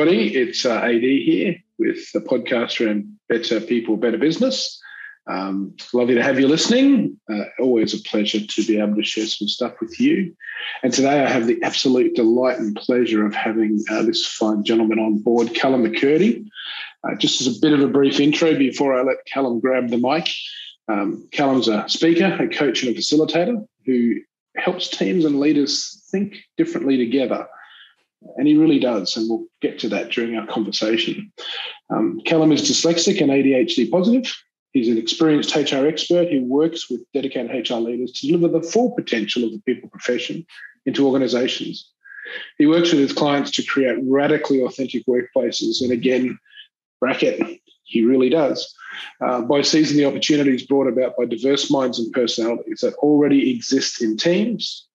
everybody. It's uh, AD here with the podcast around Better People, Better Business. Um, lovely to have you listening. Uh, always a pleasure to be able to share some stuff with you. And today I have the absolute delight and pleasure of having uh, this fine gentleman on board, Callum McKirdy. Uh, just as a bit of a brief intro before I let Callum grab the mic. Um, Callum's a speaker, a coach, and a facilitator who helps teams and leaders think differently together and he really does, and we'll get to that during our conversation. Um, Callum is dyslexic and ADHD positive. He's an experienced HR expert who works with dedicated HR leaders to deliver the full potential of the people profession into organizations. He works with his clients to create radically authentic workplaces. And again, bracket, he really does, uh, by seizing the opportunities brought about by diverse minds and personalities that already exist in teams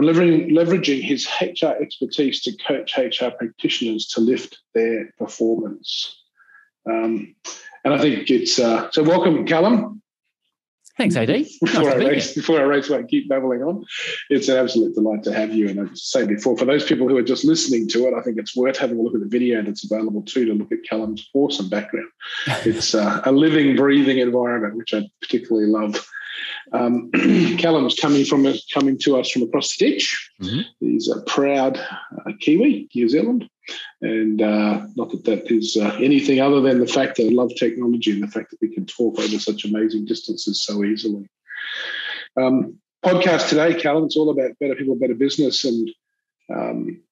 and leveraging, leveraging his HR expertise to coach HR practitioners to lift their performance. Um, and I think it's uh, so. Welcome, Callum. Thanks, AD. before, nice I race, before I race, I keep babbling on. It's an absolute delight to have you. And I've said before, for those people who are just listening to it, I think it's worth having a look at the video that's available too to look at Callum's awesome background. it's uh, a living, breathing environment, which I particularly love. Um, Callum's coming from coming to us from across the ditch. Mm-hmm. He's a proud uh, Kiwi, New Zealand, and uh, not that that is uh, anything other than the fact that I love technology and the fact that we can talk over such amazing distances so easily. Um, podcast today, Callum, it's all about better people, better business, and um,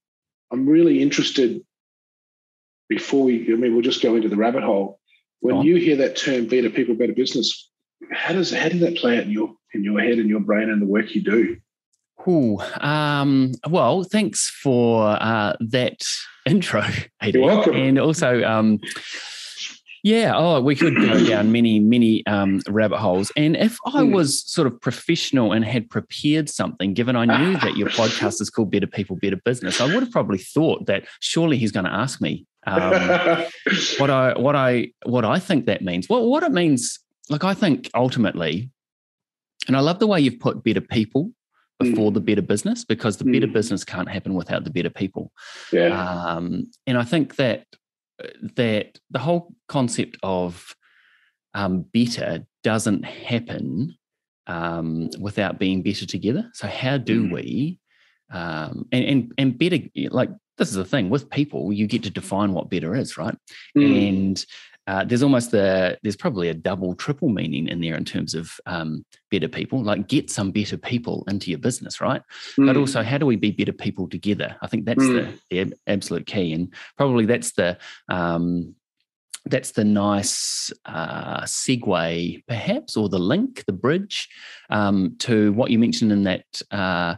I'm really interested. Before we, I mean, we'll just go into the rabbit hole. When you hear that term "better people, better business," how does how does that play out in your in your head and your brain and the work you do? Ooh, um, well, thanks for uh, that intro, AD. You're welcome. And also, um, yeah, oh, we could go down many, many um, rabbit holes. And if I hmm. was sort of professional and had prepared something, given I knew that your podcast is called Better People, Better Business, I would have probably thought that surely he's going to ask me um, what I what I what I think that means. Well, what it means like I think ultimately, and I love the way you've put better people before mm. the better business because the mm. better business can't happen without the better people. Yeah. Um, and I think that that the whole concept of um, better doesn't happen um, without being better together. So how do mm. we um, and, and and better like this is the thing with people you get to define what better is right mm. and uh, there's almost the there's probably a double triple meaning in there in terms of um, better people like get some better people into your business right mm. but also how do we be better people together i think that's mm. the, the absolute key and probably that's the um, that's the nice uh, segue perhaps or the link the bridge um, to what you mentioned in that uh,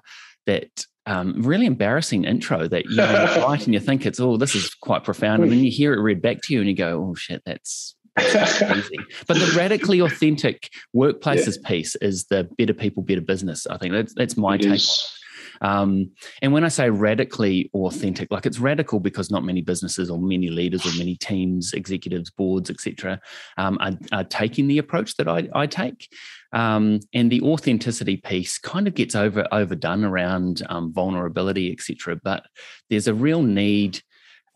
that um, really embarrassing intro that you know, write and you think it's oh this is quite profound. And then you hear it read back to you and you go oh shit that's, but the radically authentic workplaces yeah. piece is the better people better business i think. That's that's my it take um, and when I say radically authentic, like it's radical because not many businesses or many leaders or many teams, executives, boards, etc., um, are, are, taking the approach that I, I take. Um, and the authenticity piece kind of gets over overdone around um, vulnerability, etc. But there's a real need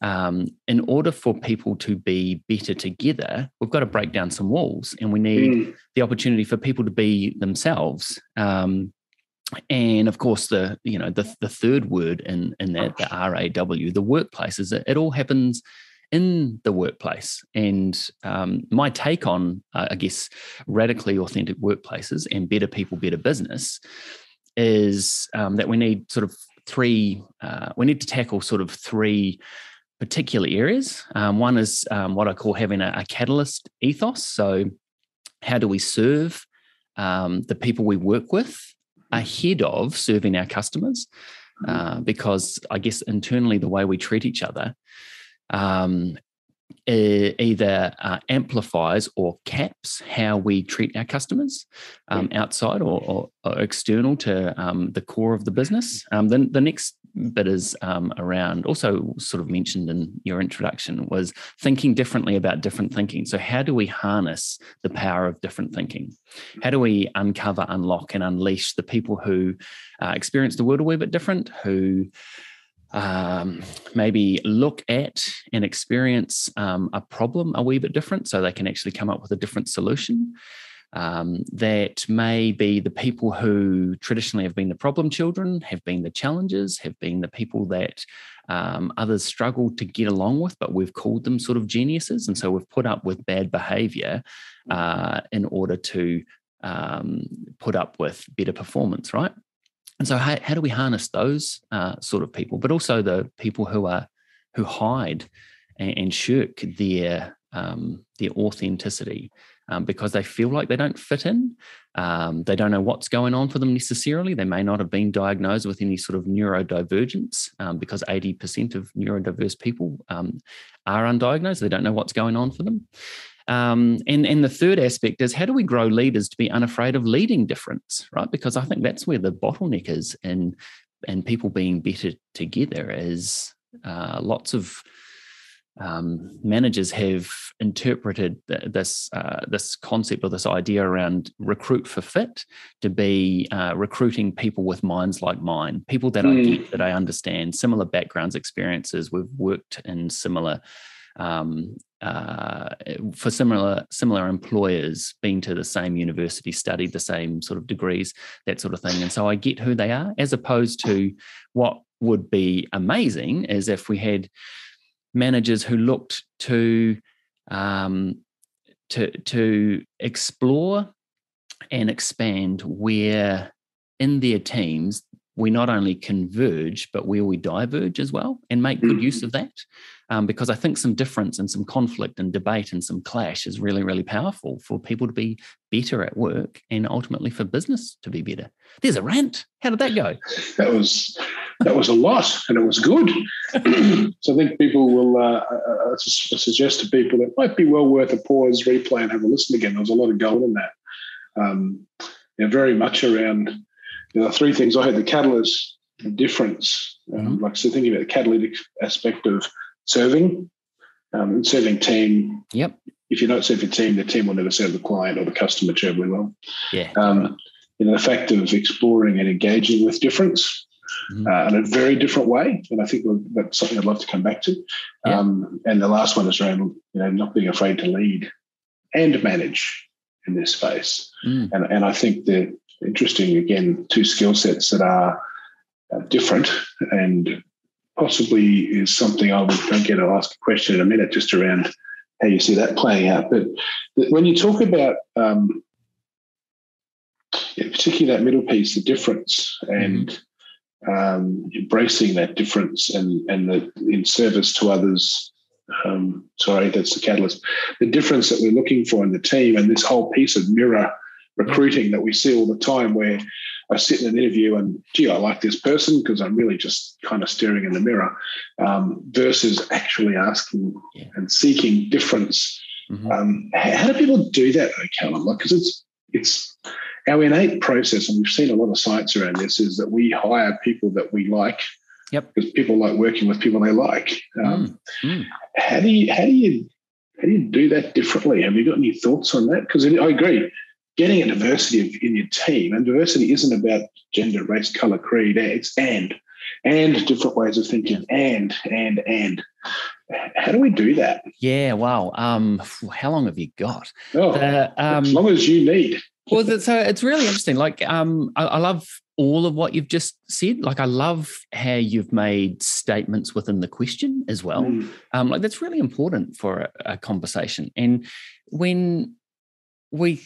um, in order for people to be better together, we've got to break down some walls, and we need mm. the opportunity for people to be themselves. Um, and of course, the you know the the third word in in that the RAW, the workplace is it, it all happens in the workplace. And um, my take on, uh, I guess, radically authentic workplaces and better people, better business is um, that we need sort of three, uh, we need to tackle sort of three particular areas. Um, one is um, what I call having a, a, catalyst ethos. So, how do we serve um, the people we work with ahead of serving our customers? Uh, because I guess internally, the way we treat each other um, either uh, amplifies or caps how we treat our customers um, outside or, or, or, external to um, the core of the business. Um, then the next bit is um, around, also sort of mentioned in your introduction, was thinking differently about different thinking. So, how do we harness the power of different thinking? How do we uncover, unlock, and unleash the people who uh, experience the world a wee bit different, who um, maybe look at and experience um, a problem a wee bit different so they can actually come up with a different solution. Um, that may be the people who traditionally have been the problem children, have been the challenges, have been the people that um, others struggle to get along with, but we've called them sort of geniuses. And so we've put up with bad behavior uh, in order to um, put up with better performance, right? And so, how, how do we harness those uh, sort of people, but also the people who are who hide and, and shirk their um, their authenticity um, because they feel like they don't fit in. Um, they don't know what's going on for them necessarily. They may not have been diagnosed with any sort of neurodivergence um, because 80% of neurodiverse people um, are undiagnosed. They don't know what's going on for them. Um, and and the third aspect is how do we grow leaders to be unafraid of leading difference, right? Because I think that's where the bottleneck is in and people being better together is uh, lots of um, managers have interpreted this uh, this concept or this idea around recruit for fit to be uh, recruiting people with minds like mine, people that mm. I get, that I understand, similar backgrounds, experiences. We've worked in similar um, uh, for similar similar employers, been to the same university, studied the same sort of degrees, that sort of thing. And so I get who they are, as opposed to what would be amazing is if we had managers who looked to um, to to explore and expand where in their teams we not only converge but where we diverge as well and make good use mm. of that um, because I think some difference and some conflict and debate and some clash is really, really powerful for people to be better at work and ultimately for business to be better. There's a rant. How did that go? That was that was a lot, and it was good. so I think people will uh, uh, uh suggest to people it might be well worth a pause, replay, and have a listen again. There was a lot of gold in that. Um, know, very much around you know, three things. I heard the catalyst, difference, um, mm-hmm. like so thinking about the catalytic aspect of serving, um, serving team. Yep. If you don't serve your team, the team will never serve the client or the customer terribly well. Yeah. Um, you know, the fact of exploring and engaging with difference mm-hmm. uh, in a very different way, and I think that's something I'd love to come back to. Yeah. Um, and the last one is around you know not being afraid to lead and manage in this space. Mm. And and I think that interesting again two skill sets that are uh, different and possibly is something I will don't get to ask a question in a minute just around how you see that playing out. But when you talk about um, yeah, particularly that middle piece, the difference and um, embracing that difference and and the in service to others. Um, sorry, that's the catalyst. The difference that we're looking for in the team and this whole piece of mirror recruiting that we see all the time, where I sit in an interview and, gee, I like this person because I'm really just kind of staring in the mirror um, versus actually asking yeah. and seeking difference. Mm-hmm. Um, how do people do that, though, Callum? Like, because it's it's our innate process, and we've seen a lot of science around this, is that we hire people that we like. Yep. Because people like working with people they like. Um, mm. Mm. How do you how do you how do you do that differently? Have you got any thoughts on that? Because I agree, getting a diversity of, in your team, and diversity isn't about gender, race, color, creed. It's and and different ways of thinking, and and and. How do we do that? Yeah, wow. Um, how long have you got? Oh, um, as long as you need. well, so it's really interesting. Like, um, I, I love all of what you've just said. Like, I love how you've made statements within the question as well. Mm. Um, like, that's really important for a, a conversation. And when we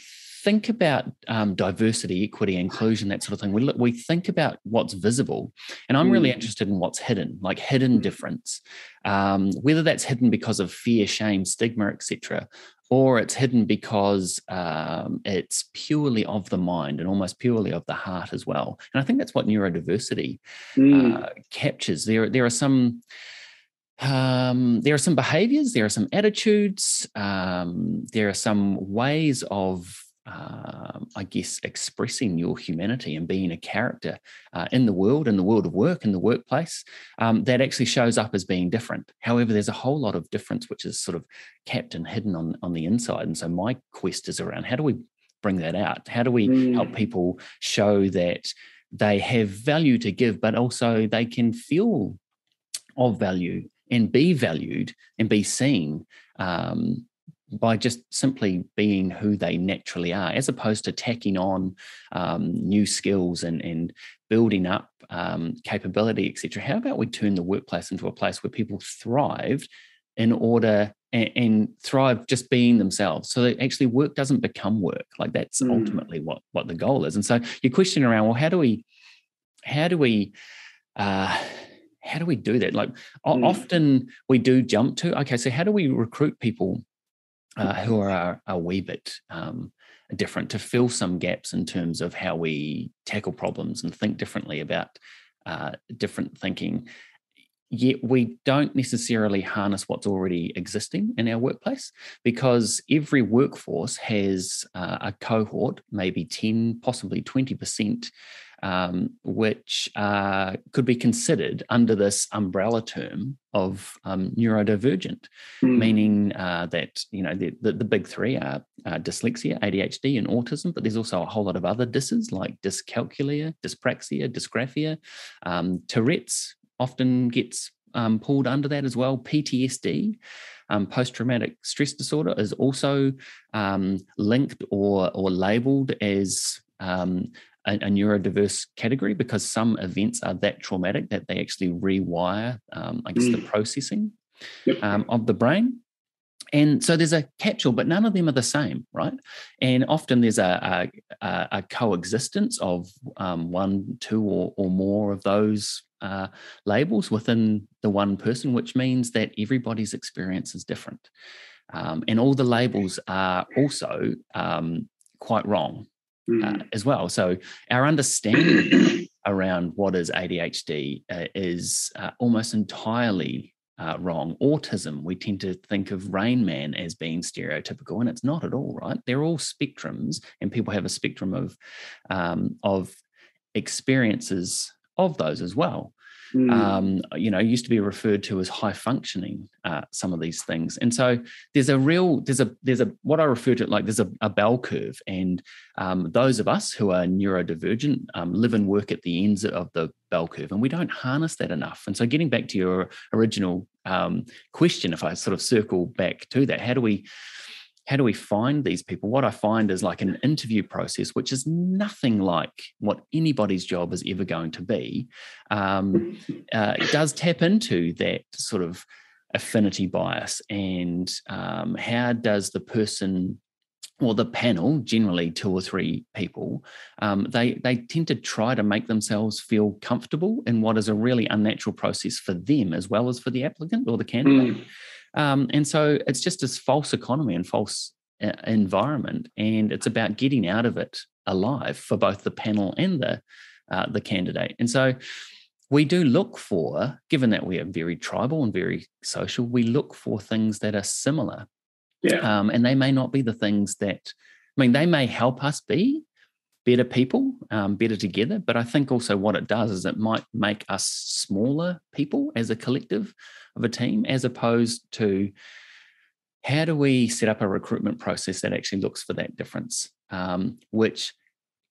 think about um, diversity, equity, inclusion, that sort of thing, we look, we think about what's visible, and I'm really mm. interested in what's hidden, like hidden mm. difference, um, whether that's hidden because of fear, shame, stigma, etc., or it's hidden because um, it's purely of the mind and almost purely of the heart as well. And I think that's what neurodiversity mm. uh, captures. There, there are some. Um, there are some behaviors, there are some attitudes, um, there are some ways of um, I guess, expressing your humanity and being a character uh, in the world, in the world of work, in the workplace, um, that actually shows up as being different. However, there's a whole lot of difference which is sort of kept and hidden on, on the inside. And so my quest is around how do we bring that out? How do we mm. help people show that they have value to give, but also they can feel of value and be valued and be seen um, by just simply being who they naturally are, as opposed to tacking on um, new skills and, and building up um, capability, etc. How about we turn the workplace into a place where people thrive in order and, and, thrive just being themselves so that actually work doesn't become work like that's mm. ultimately what what the goal is and so your question around well how do we how do we uh, how do we do that like mm. often we do jump to okay so how do we recruit people uh, who are a wee bit um, different to fill some gaps in terms of how we tackle problems and think differently about uh, different thinking. Yet we don't necessarily harness what's already existing in our workplace because every workforce has uh, a cohort, maybe 10, possibly 20%, um, which uh, could be considered under this umbrella term of um, neurodivergent, mm. meaning uh, that you know the, the, the big three are uh, dyslexia, ADHD, and autism. But there's also a whole lot of other disses like dyscalculia, dyspraxia, dysgraphia, um, Tourette's, often gets um, pulled under that as well. PTSD, um, post traumatic stress disorder, is also um, linked or or labelled as um, a, a, neurodiverse category because some events are that traumatic that they actually rewire, um, I guess, mm. the processing yep. Um, of the brain. And so there's a catch-all, but none of them are the same, right? And often there's a, a, a coexistence of um, one, two, or, or more of those uh, labels within the one person, which means that everybody's experience is different. Um, and all the labels are also um, quite wrong uh, mm. as well. So our understanding around what is ADHD uh, is uh, almost entirely uh, wrong. Autism, we tend to think of Rain Man as being stereotypical, and it's not at all, right? They're all spectrums, and people have a spectrum of um, of experiences of those as well. Mm. Um, you know, used to be referred to as high functioning. Uh, some of these things, and so there's a real there's a there's a what I refer to like there's a, a bell curve, and um, those of us who are neurodivergent um, live and work at the ends of the bell curve, and we don't harness that enough. And so, getting back to your original um, question, if I sort of circle back to that, how do we how do we find these people? What I find is like an interview process, which is nothing like what anybody's job is ever going to be. Um, uh, does tap into that sort of affinity bias and um, how does the person or the panel, generally two or three people, um, they they tend to try to make themselves feel comfortable in what is a really unnatural process for them as well as for the applicant or the candidate. Mm. Um, and so it's just this false economy and false uh, environment, and it's about getting out of it alive for both the panel and the uh, the candidate. And so we do look for, given that we are very tribal and very social, we look for things that are similar. Yeah. Um, and they may not be the things that, I mean, they may help us be better people, um, better together. But I think also what it does is it might make us smaller people as a collective of a team, as opposed to how do we set up a recruitment process that actually looks for that difference, um, which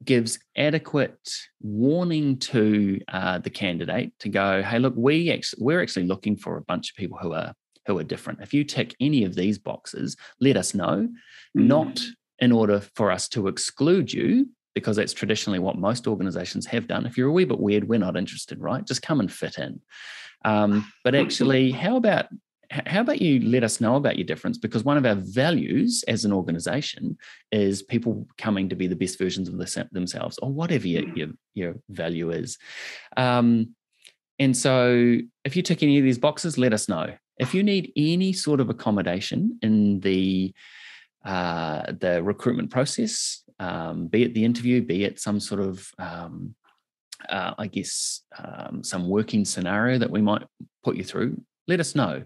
gives adequate warning to uh, the candidate to go, hey, look, we actually, we're actually looking for a bunch of people who are who are different. If you tick any of these boxes, let us know, mm-hmm. not in order for us to exclude you, because that's traditionally what most organizations have done. If you're a wee bit weird, we're not interested, right? Just come and fit in. Um, but actually, how about how about you let us know about your difference? Because one of our values as an organization is people coming to be the best versions of themselves, or whatever your, your, your value is. Um, and so, if you tick any of these boxes, let us know. If you need any sort of accommodation in the uh, the recruitment process, um, be it the interview, be it some sort of, um, uh, I guess, um, some working scenario that we might put you through, let us know.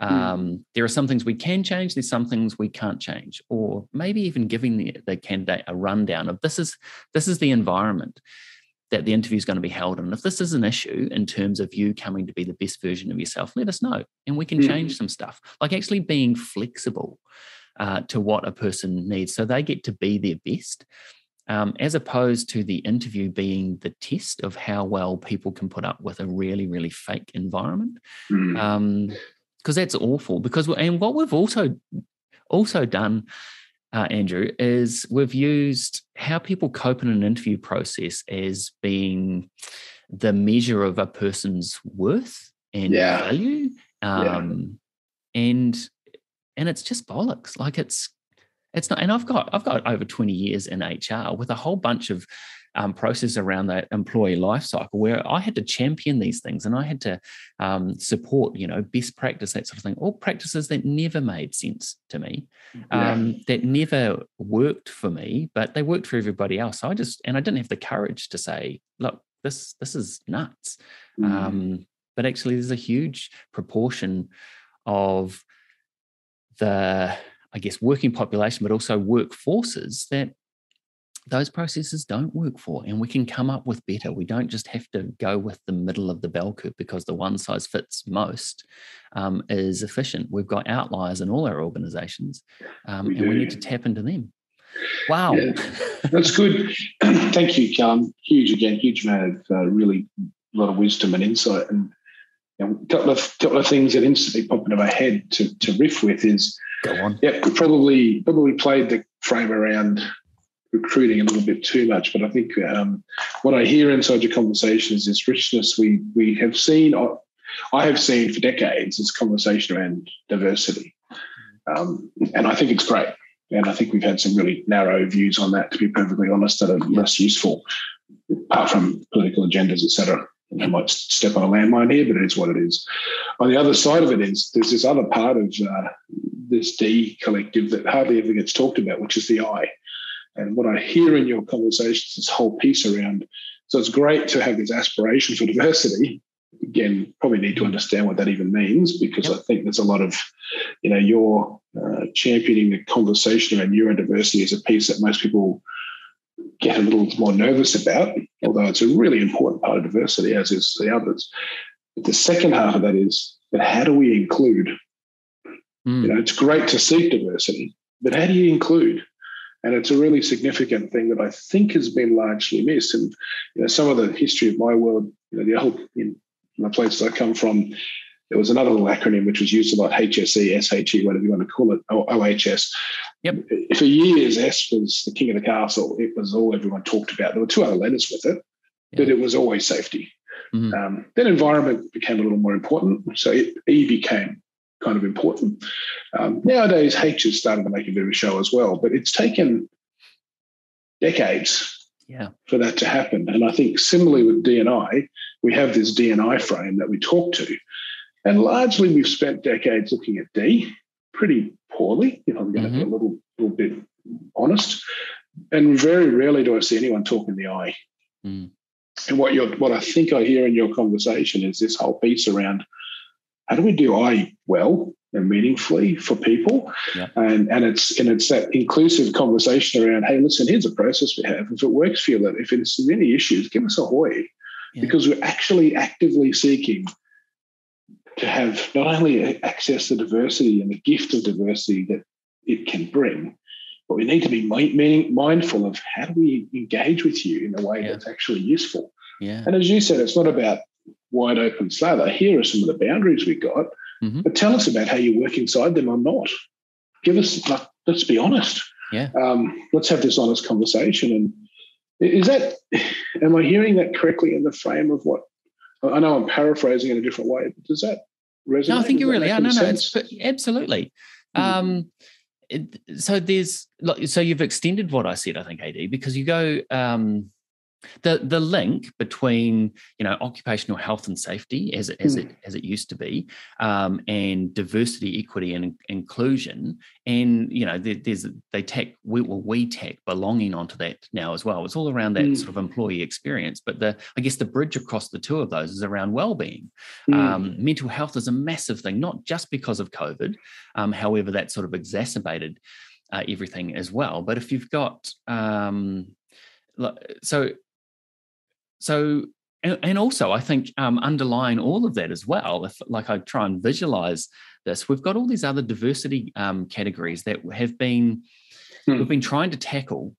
Mm. There are some things we can change. There's some things we can't change, or maybe even giving the, the candidate a rundown of this is this is the environment that the interview is going to be held in. If this is an issue in terms of you coming to be the best version of yourself, let us know, and we can mm. change some stuff. Like actually being flexible uh, to what a person needs. So they get to be their best. um, as opposed to the interview being the test of how well people can put up with a really, really fake environment. Mm. Um, because that's awful. Because and what we've also also done, uh, Andrew, is we've used how people cope in an interview process as being the measure of a person's worth and Yeah. value. Um, and and it's just bollocks. Like it's it's not. And I've got I've got over twenty years in HR with a whole bunch of um, process around that employee life cycle where I had to champion these things and I had to um, support, you know, best practice, that sort of thing. All practices that never made sense to me, Yeah. um, that never worked for me, but they worked for everybody else. So I just and I didn't have the courage to say, look, this this is nuts. Mm. Um, but actually, there's a huge proportion of the, I guess, working population, but also workforces that those processes don't work for. And we can come up with better. We don't just have to go with the middle of the bell curve because the one size fits most um, is efficient. We've got outliers in all our organizations, um, We and we need to tap into them. Wow. Yeah. That's good. Thank you, Callum. Huge again, huge amount of uh, really a lot of wisdom and insight. And you know, a couple of couple of things that instantly pop into my head to, to riff with is Go on. yeah, probably probably played the frame around recruiting a little bit too much, but I think um, what I hear inside your conversation is this richness we we have seen. I have seen for decades this conversation around diversity, um, and I think it's great. And I think we've had some really narrow views on that, to be perfectly honest, that are less useful, apart from political agendas, etc. I might step on a landmine here, but it is what it is. On the other side of it is there's this other part of uh, this D collective that hardly ever gets talked about, which is the I. And what I hear in your conversations, this whole piece around, so it's great to have this aspiration for diversity. Again, probably need to understand what that even means because Yep. I think there's a lot of, you know, you're uh, championing the conversation around neurodiversity as a piece that most people get a little more nervous about, although it's a really important part of diversity, as is the others. But the second half of that is, but how do we include? Mm. You know, it's great to seek diversity, but how do you include? And it's a really significant thing that I think has been largely missed. And you know, some of the history of my world, you know, the old in the places I come from, there was another little acronym which was used a lot: HSE, SHE, whatever you want to call it, or OHS. Yep. For years, S was the king of the castle. It was all everyone talked about. There were two other letters with it, but it was always safety. Mhm. Um, then environment became a little more important. So it, E became kind of important. Um, nowadays, H is starting to make a bit of a show as well, but it's taken decades Yeah. for that to happen. And I think similarly with DNI, we have this DNI frame that we talk to. And largely we've spent decades looking at D pretty poorly, if I'm going to be a little, little bit honest. And very rarely do I see anyone talk in the I. Mm. And what you're, what I think I hear in your conversation is this whole piece around how do we do I well and meaningfully for people? Yeah. And and it's and it's that inclusive conversation around, hey, listen, here's a process we have. If it works for you, if it's any issues, give us a hoy. Yeah. Because we're actually actively seeking to have not only access to diversity and the gift of diversity that it can bring, but we need to be mindful of how do we engage with you in a way Yeah. that's actually useful. Yeah. And as you said, it's not about wide open slather. Here are some of the boundaries we got, Mhm. but tell us about how you work inside them or not. Give us, like, let's be honest. Yeah. Um, let's have this honest conversation. And is that, am I hearing that correctly in the frame of what? I know I'm paraphrasing in a different way, but does that resonate? No, I think you really are. No, no, it's absolutely. Mhm. Um, it, so there's like, so you've extended what I said, I think, AD, because you go um, the the link between you know occupational health and safety as it as it as it used to be, um, and diversity, equity, and inclusion, and you know there, there's they tack we well we tack belonging onto that now as well. It's all around that Mm. sort of employee experience, but the I guess the bridge across the two of those is around well-being. Mm. Um, mental health is a massive thing, not just because of COVID. Um, however, that sort of exacerbated uh, everything as well. But if you've got um, so so and, and also I think um, underlying all of that as well, if like I try and visualize this, we've got all these other diversity um, categories that have been Hmm. we've been trying to tackle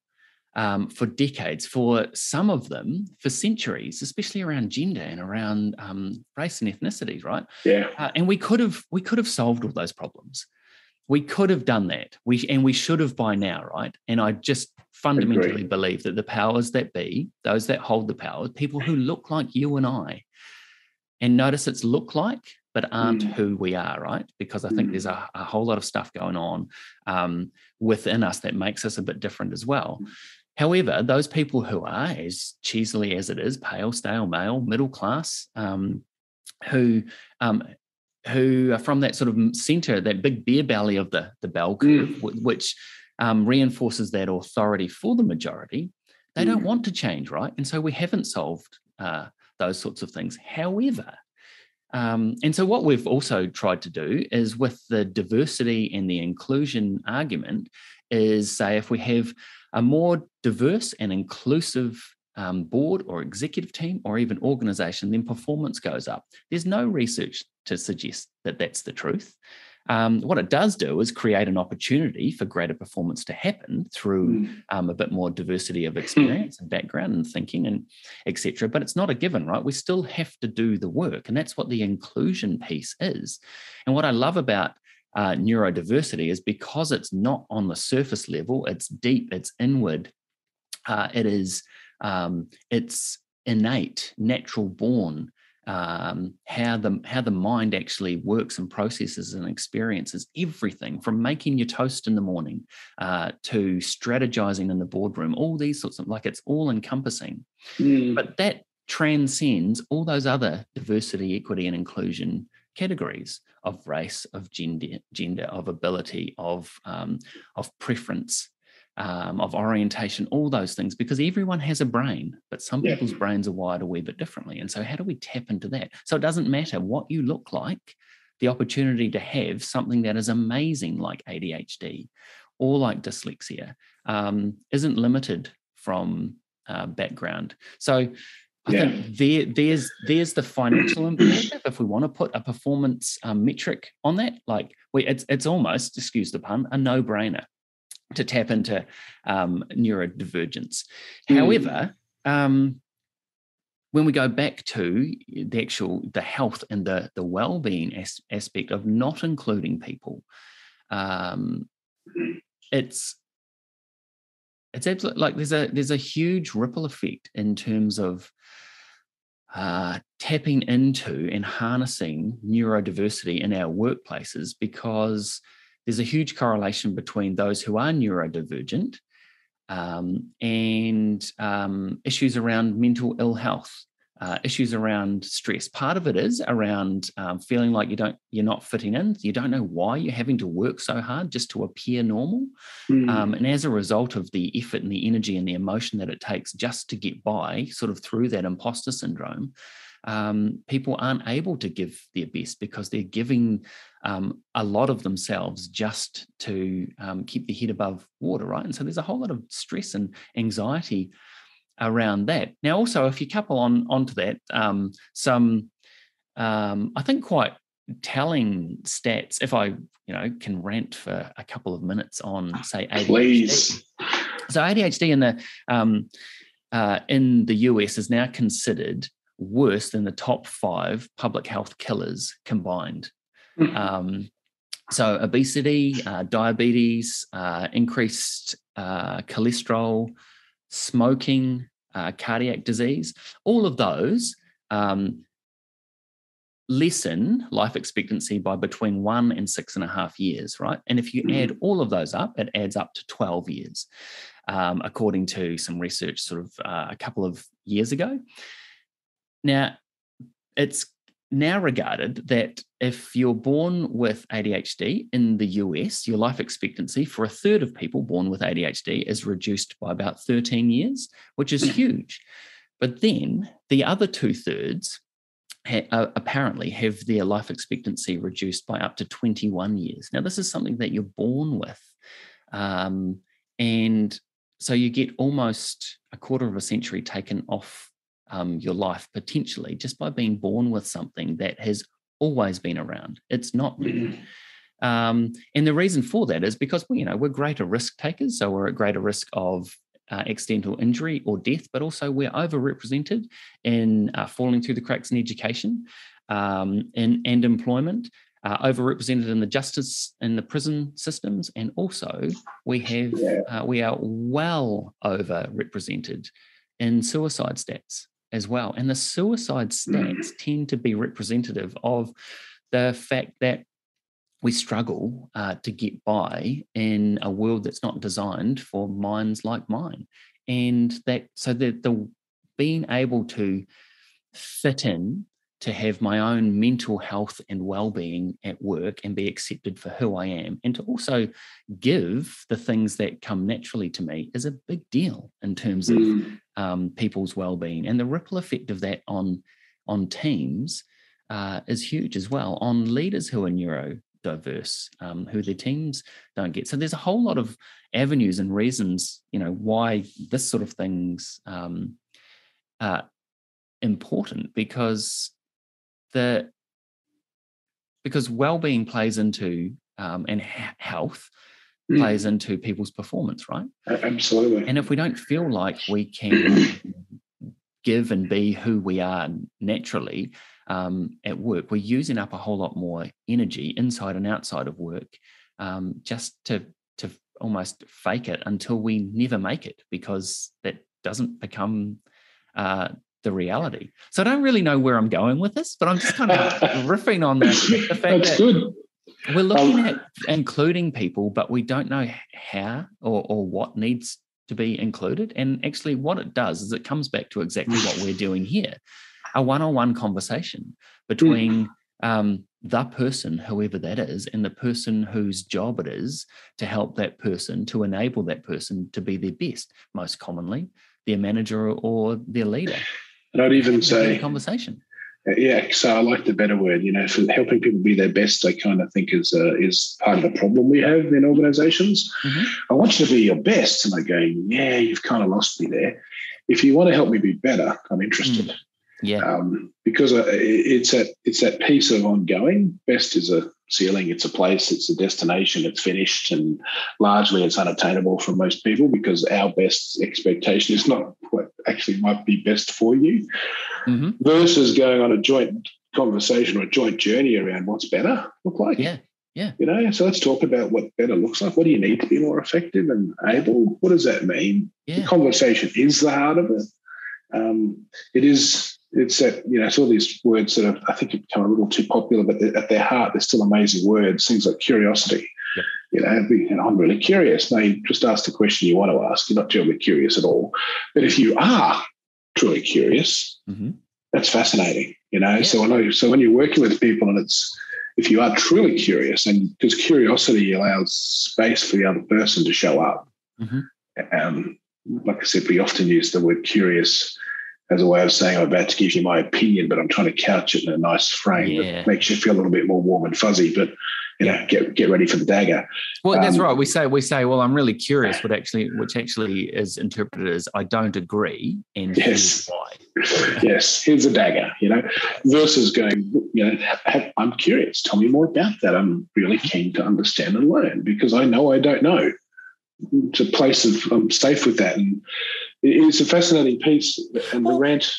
um, for decades, for some of them for centuries, especially around gender and around um, race and ethnicity, right? Yeah. Uh, and we could have we could have solved all those problems. We could have done that. We and we should have by now, right? And I just fundamentally Agreed. believe that the powers that be, those that hold the power, people who look like you and I, and notice it's look like but aren't mm. who we are, right? Because I think mm. there's a, a, whole lot of stuff going on um, within us that makes us a bit different as well. Mm. However, those people who are, as cheesily as it is, pale, stale, male, middle class, um, who um, who are from that sort of center, that big beer belly of the the bell curve, mm. which um, reinforces that authority for the majority, they don't mm. want to change, right? And so we haven't solved uh, those sorts of things. However, um, and so, what we've also tried to do is with the diversity and the inclusion argument, is say if we have a more diverse and inclusive um, board or executive team or even organization, then performance goes up. There's no research to suggest that that's the truth. Um, what it does do is create an opportunity for greater performance to happen through mm. um, a bit more diversity of experience and background and thinking and etc. But it's not a given, right? We still have to do the work, and that's what the inclusion piece is. And what I love about uh, neurodiversity is because it's not on the surface level; it's deep, it's inward, uh, it is, um, it's innate, natural born um, how the how the mind actually works and processes and experiences everything from making your toast in the morning uh, to strategizing in the boardroom all these sorts of like it's all encompassing mm. but that transcends all those other diversity equity and inclusion categories of race of gender gender of ability of um, of preference um, of orientation, all those things, because everyone has a brain, but some yeah. people's brains are wired a wee bit differently. And so, how do we tap into that? So, it doesn't matter what you look like, the opportunity to have something that is amazing, like ADHD or like dyslexia, um, isn't limited from uh, background. So, I yeah. think there, there's there's the financial imperative. If we want to put a performance um, metric on that, like we, it's it's almost, excuse the pun, a no brainer to tap into um, neurodivergence. Mm. However, um, when we go back to the actual the health and the the well-being as, aspect of not including people, um, it's it's absolutely like there's a there's a huge ripple effect in terms of uh, tapping into and harnessing neurodiversity in our workplaces because there's a huge correlation between those who are neurodivergent um, and um, issues around mental ill health, uh, issues around stress. Part of it is around um, feeling like you don't, you're not fitting in. You don't know why you're having to work so hard just to appear normal, mm. and as a result of the effort and the energy and the emotion that it takes just to get by, sort of through that imposter syndrome um, people aren't able to give their best because they're giving um, a lot of themselves just to um, keep their head above water, right? And so there's a whole lot of stress and anxiety around that. Now, also, if you couple on onto that, um, some um, I think quite telling stats. If I you know can rant for a couple of minutes on say ADHD. Please. So ADHD in the um, uh, in the US is now considered worse than the top five public health killers combined. Mm-hmm. Um, so, obesity, uh, diabetes, uh, increased uh, cholesterol, smoking, uh, cardiac disease, all of those um, lessen life expectancy by between one and six and a half years, right? And if you add mm-hmm. all of those up, it adds up to 12 years, um, according to some research sort of uh, a couple of years ago. Now, it's now regarded that if you're born with ADHD in the US, your life expectancy for a third of people born with ADHD is reduced by about 13 years, which is huge. But then the other two thirds ha- uh, apparently have their life expectancy reduced by up to 21 years. Now, this is something that you're born with. Um, and so you get almost a quarter of a century taken off um, your life potentially just by being born with something that has always been around. It's not new. Mm-hmm. Um, and the reason for that is because we, you know, we're greater risk takers, so we're at greater risk of uh, accidental injury or death, but also we're overrepresented in uh, falling through the cracks in education um, in, and employment. Uh, overrepresented in the justice in the prison systems, and also we have uh, we are well overrepresented in suicide stats as well. And the suicide stats tend to be representative of the fact that we struggle uh, to get by in a world that's not designed for minds like mine. And that, so that the being able to fit in to have my own mental health and well-being at work and be accepted for who I am and to also give the things that come naturally to me is a big deal in terms of mm. Um, people's well-being. And the ripple effect of that on on teams uh, is huge as well on leaders who are neurodiverse um, who their teams don't get. So there's a whole lot of avenues and reasons you know why this sort of things um, important because the because well-being plays into um, and health mm. plays into people's performance, right? Absolutely. And if we don't feel like we can give and be who we are naturally um, at work, we're using up a whole lot more energy inside and outside of work um, just to to almost fake it until we never make it because that doesn't become uh, the reality. So I don't really know where I'm going with this, but I'm just kind of riffing on the, the fact That's that good. We're looking um, at including people, but we don't know how or, or what needs to be included. And actually, what it does is it comes back to exactly what we're doing here a one on one conversation between mm. um, the person, whoever that is, and the person whose job it is to help that person, to enable that person to be their best, most commonly, their manager or their leader. And I'd even say conversation. Yeah, so I like the better word. You know, for helping people be their best, I kind of think is uh, is part of the problem we have in organisations. Mm-hmm. I want you to be your best, and I go, yeah, you've kind of lost me there. If you want to help me be better, I'm interested. Mm. Yeah, um, because uh, it's that it's that piece of ongoing. Best is a ceiling. It's a place. It's a destination. It's finished, and largely it's unattainable for most people because our best expectation is not what actually might be best for you. Mm-hmm. Versus going on a joint conversation or a joint journey around what's better look like. Yeah. Yeah. You know, so let's talk about what better looks like. What do you need to be more effective and able? What does that mean? Yeah. The conversation is the heart of it. Um, it is it's that you know it's all these words that have, I think have become a little too popular, but at their heart they're still amazing words. Things like curiosity. You know, and I'm really curious. You just ask the question you want to ask. You're not terribly curious at all. But if you are truly curious, mm-hmm. that's fascinating. You know, yeah. so I know. So when you're working with people, and it's if you are truly curious, and because curiosity allows space for the other person to show up. Mm-hmm. Um, like I said, we often use the word curious as a way of saying I'm about to give you my opinion, but I'm trying to couch it in a nice frame yeah. that makes you feel a little bit more warm and fuzzy. But you know, get get ready for the dagger. Well, um, that's right. We say we say, well, I'm really curious, what actually, which actually is interpreted as I don't agree, and yes, why. yes, here's a dagger. You know, versus going, you know, I'm curious. Tell me more about that. I'm really keen to understand and learn because I know I don't know. It's a place of I'm safe with that, and it's a fascinating piece. And well, the rant.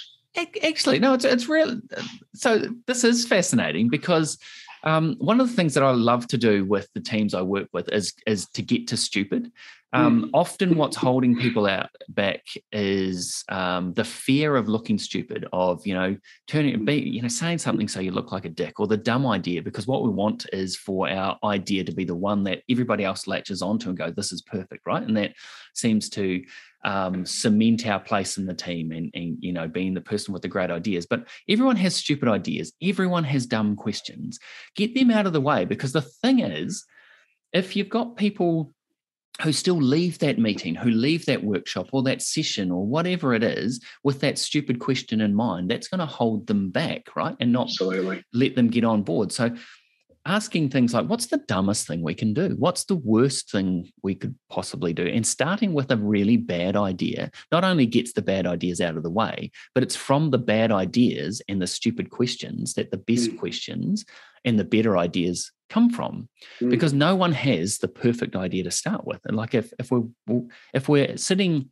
Actually, no, it's it's real. So this is fascinating because um, one of the things that I love to do with the teams I work with is is to get to stupid. Um, mm. Often, what's holding people out back is um, the fear of looking stupid, of you know turning, be, you know, saying something so you look like a dick, or the dumb idea. Because what we want is for our idea to be the one that everybody else latches onto and go, "This is perfect," right? And that seems to um, cement our place in the team and, and you know being the person with the great ideas but everyone has stupid ideas everyone has dumb questions get them out of the way because the thing is if you've got people who still leave that meeting, who leave that workshop or that session or whatever it is with that stupid question in mind, that's going to hold them back, right? And not Absolutely. let them get on board. So asking things like what's the dumbest thing we can do what's the worst thing we could possibly do and starting with a really bad idea not only gets the bad ideas out of the way but it's from the bad ideas and the stupid questions that the best mm. questions and the better ideas come from mm. because no one has the perfect idea to start with and like if if we're if we're sitting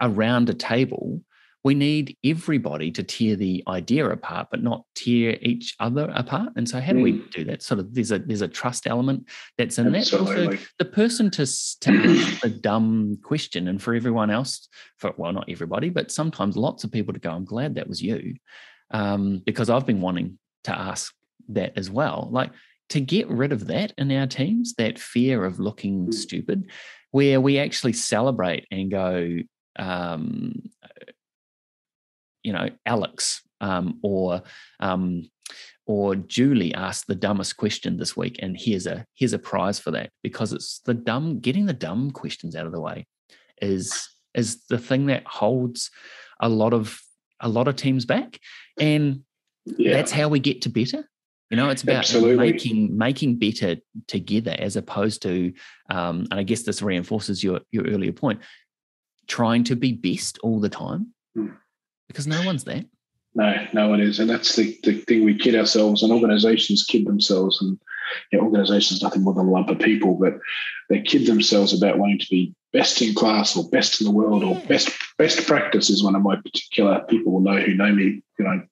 around a table, we need everybody to tear the idea apart, but not tear each other apart. And so, how do mm. we do that? Sort of, there's a there's a trust element that's in Absolutely. that. Also, the person to to ask a dumb question, and for everyone else, for well, not everybody, but sometimes lots of people to go, "I'm glad that was you," um, because I've been wanting to ask that as well. Like to get rid of that in our teams, that fear of looking mm. stupid, where we actually celebrate and go. Um, you know, Alex um, or um, or Julie asked the dumbest question this week, and here's a here's a prize for that because it's the dumb getting the dumb questions out of the way is is the thing that holds a lot of a lot of teams back, and yeah. that's how we get to better. You know, it's about Absolutely. making making better together as opposed to, um, and I guess this reinforces your your earlier point, trying to be best all the time. Mm because no one's there. No, no one is, and that's the, the thing. We kid ourselves, and organisations kid themselves, and you know, organisations nothing more than a lump of people, but they kid themselves about wanting to be best in class or best in the world or best best practice is one of my particular people will know who know me. You know,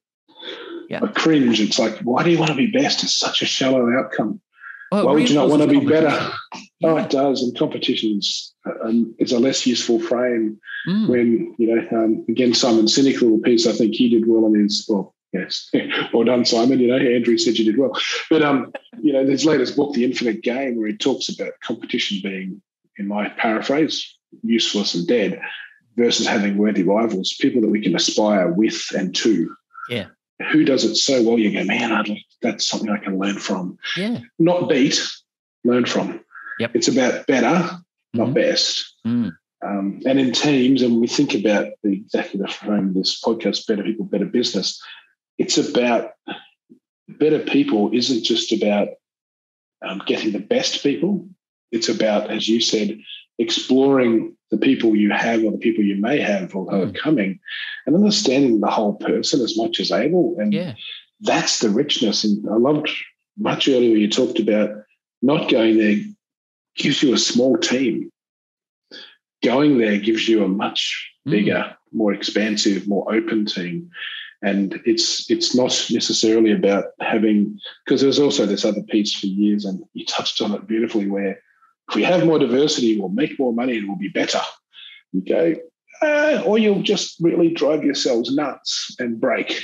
yeah. I cringe. It's like, why do you want to be best? It's such a shallow outcome. Well, Why would you not want to be better? Yeah. Oh, it does. And competitions, um, it's a less useful frame mm. when, you know, um, again, Simon Sinek little piece, I think he did well on his, well, yes, well done, Simon. You know, Andrew said you did well. But, um, you know, his latest book, The Infinite Game, where he talks about competition being, in my paraphrase, useless and dead versus having worthy rivals, people that we can aspire with and to. Yeah who does it so well, you go, man, I'd like, that's something I can learn from. Yeah. Not beat, learn from. Yep. It's about better, not best. Mm. Um, and in teams, and we think about the exactly the frame of this podcast, better people, better business. It's about better people isn't just about um, getting the best people. It's about, as you said, exploring the people you have or the people you may have or who are mm. coming and understanding the whole person as much as able. And yeah. that's the richness. And I loved much earlier you talked about not going there gives you a small team. Going there gives you a much mm. bigger, mm. more expansive, more open team. And it's it's not necessarily about having because there's also this other piece for years, and you touched on it beautifully, where if we have more diversity, we'll make more money and we'll be better. You go, uh, or you'll just really drive yourselves nuts and break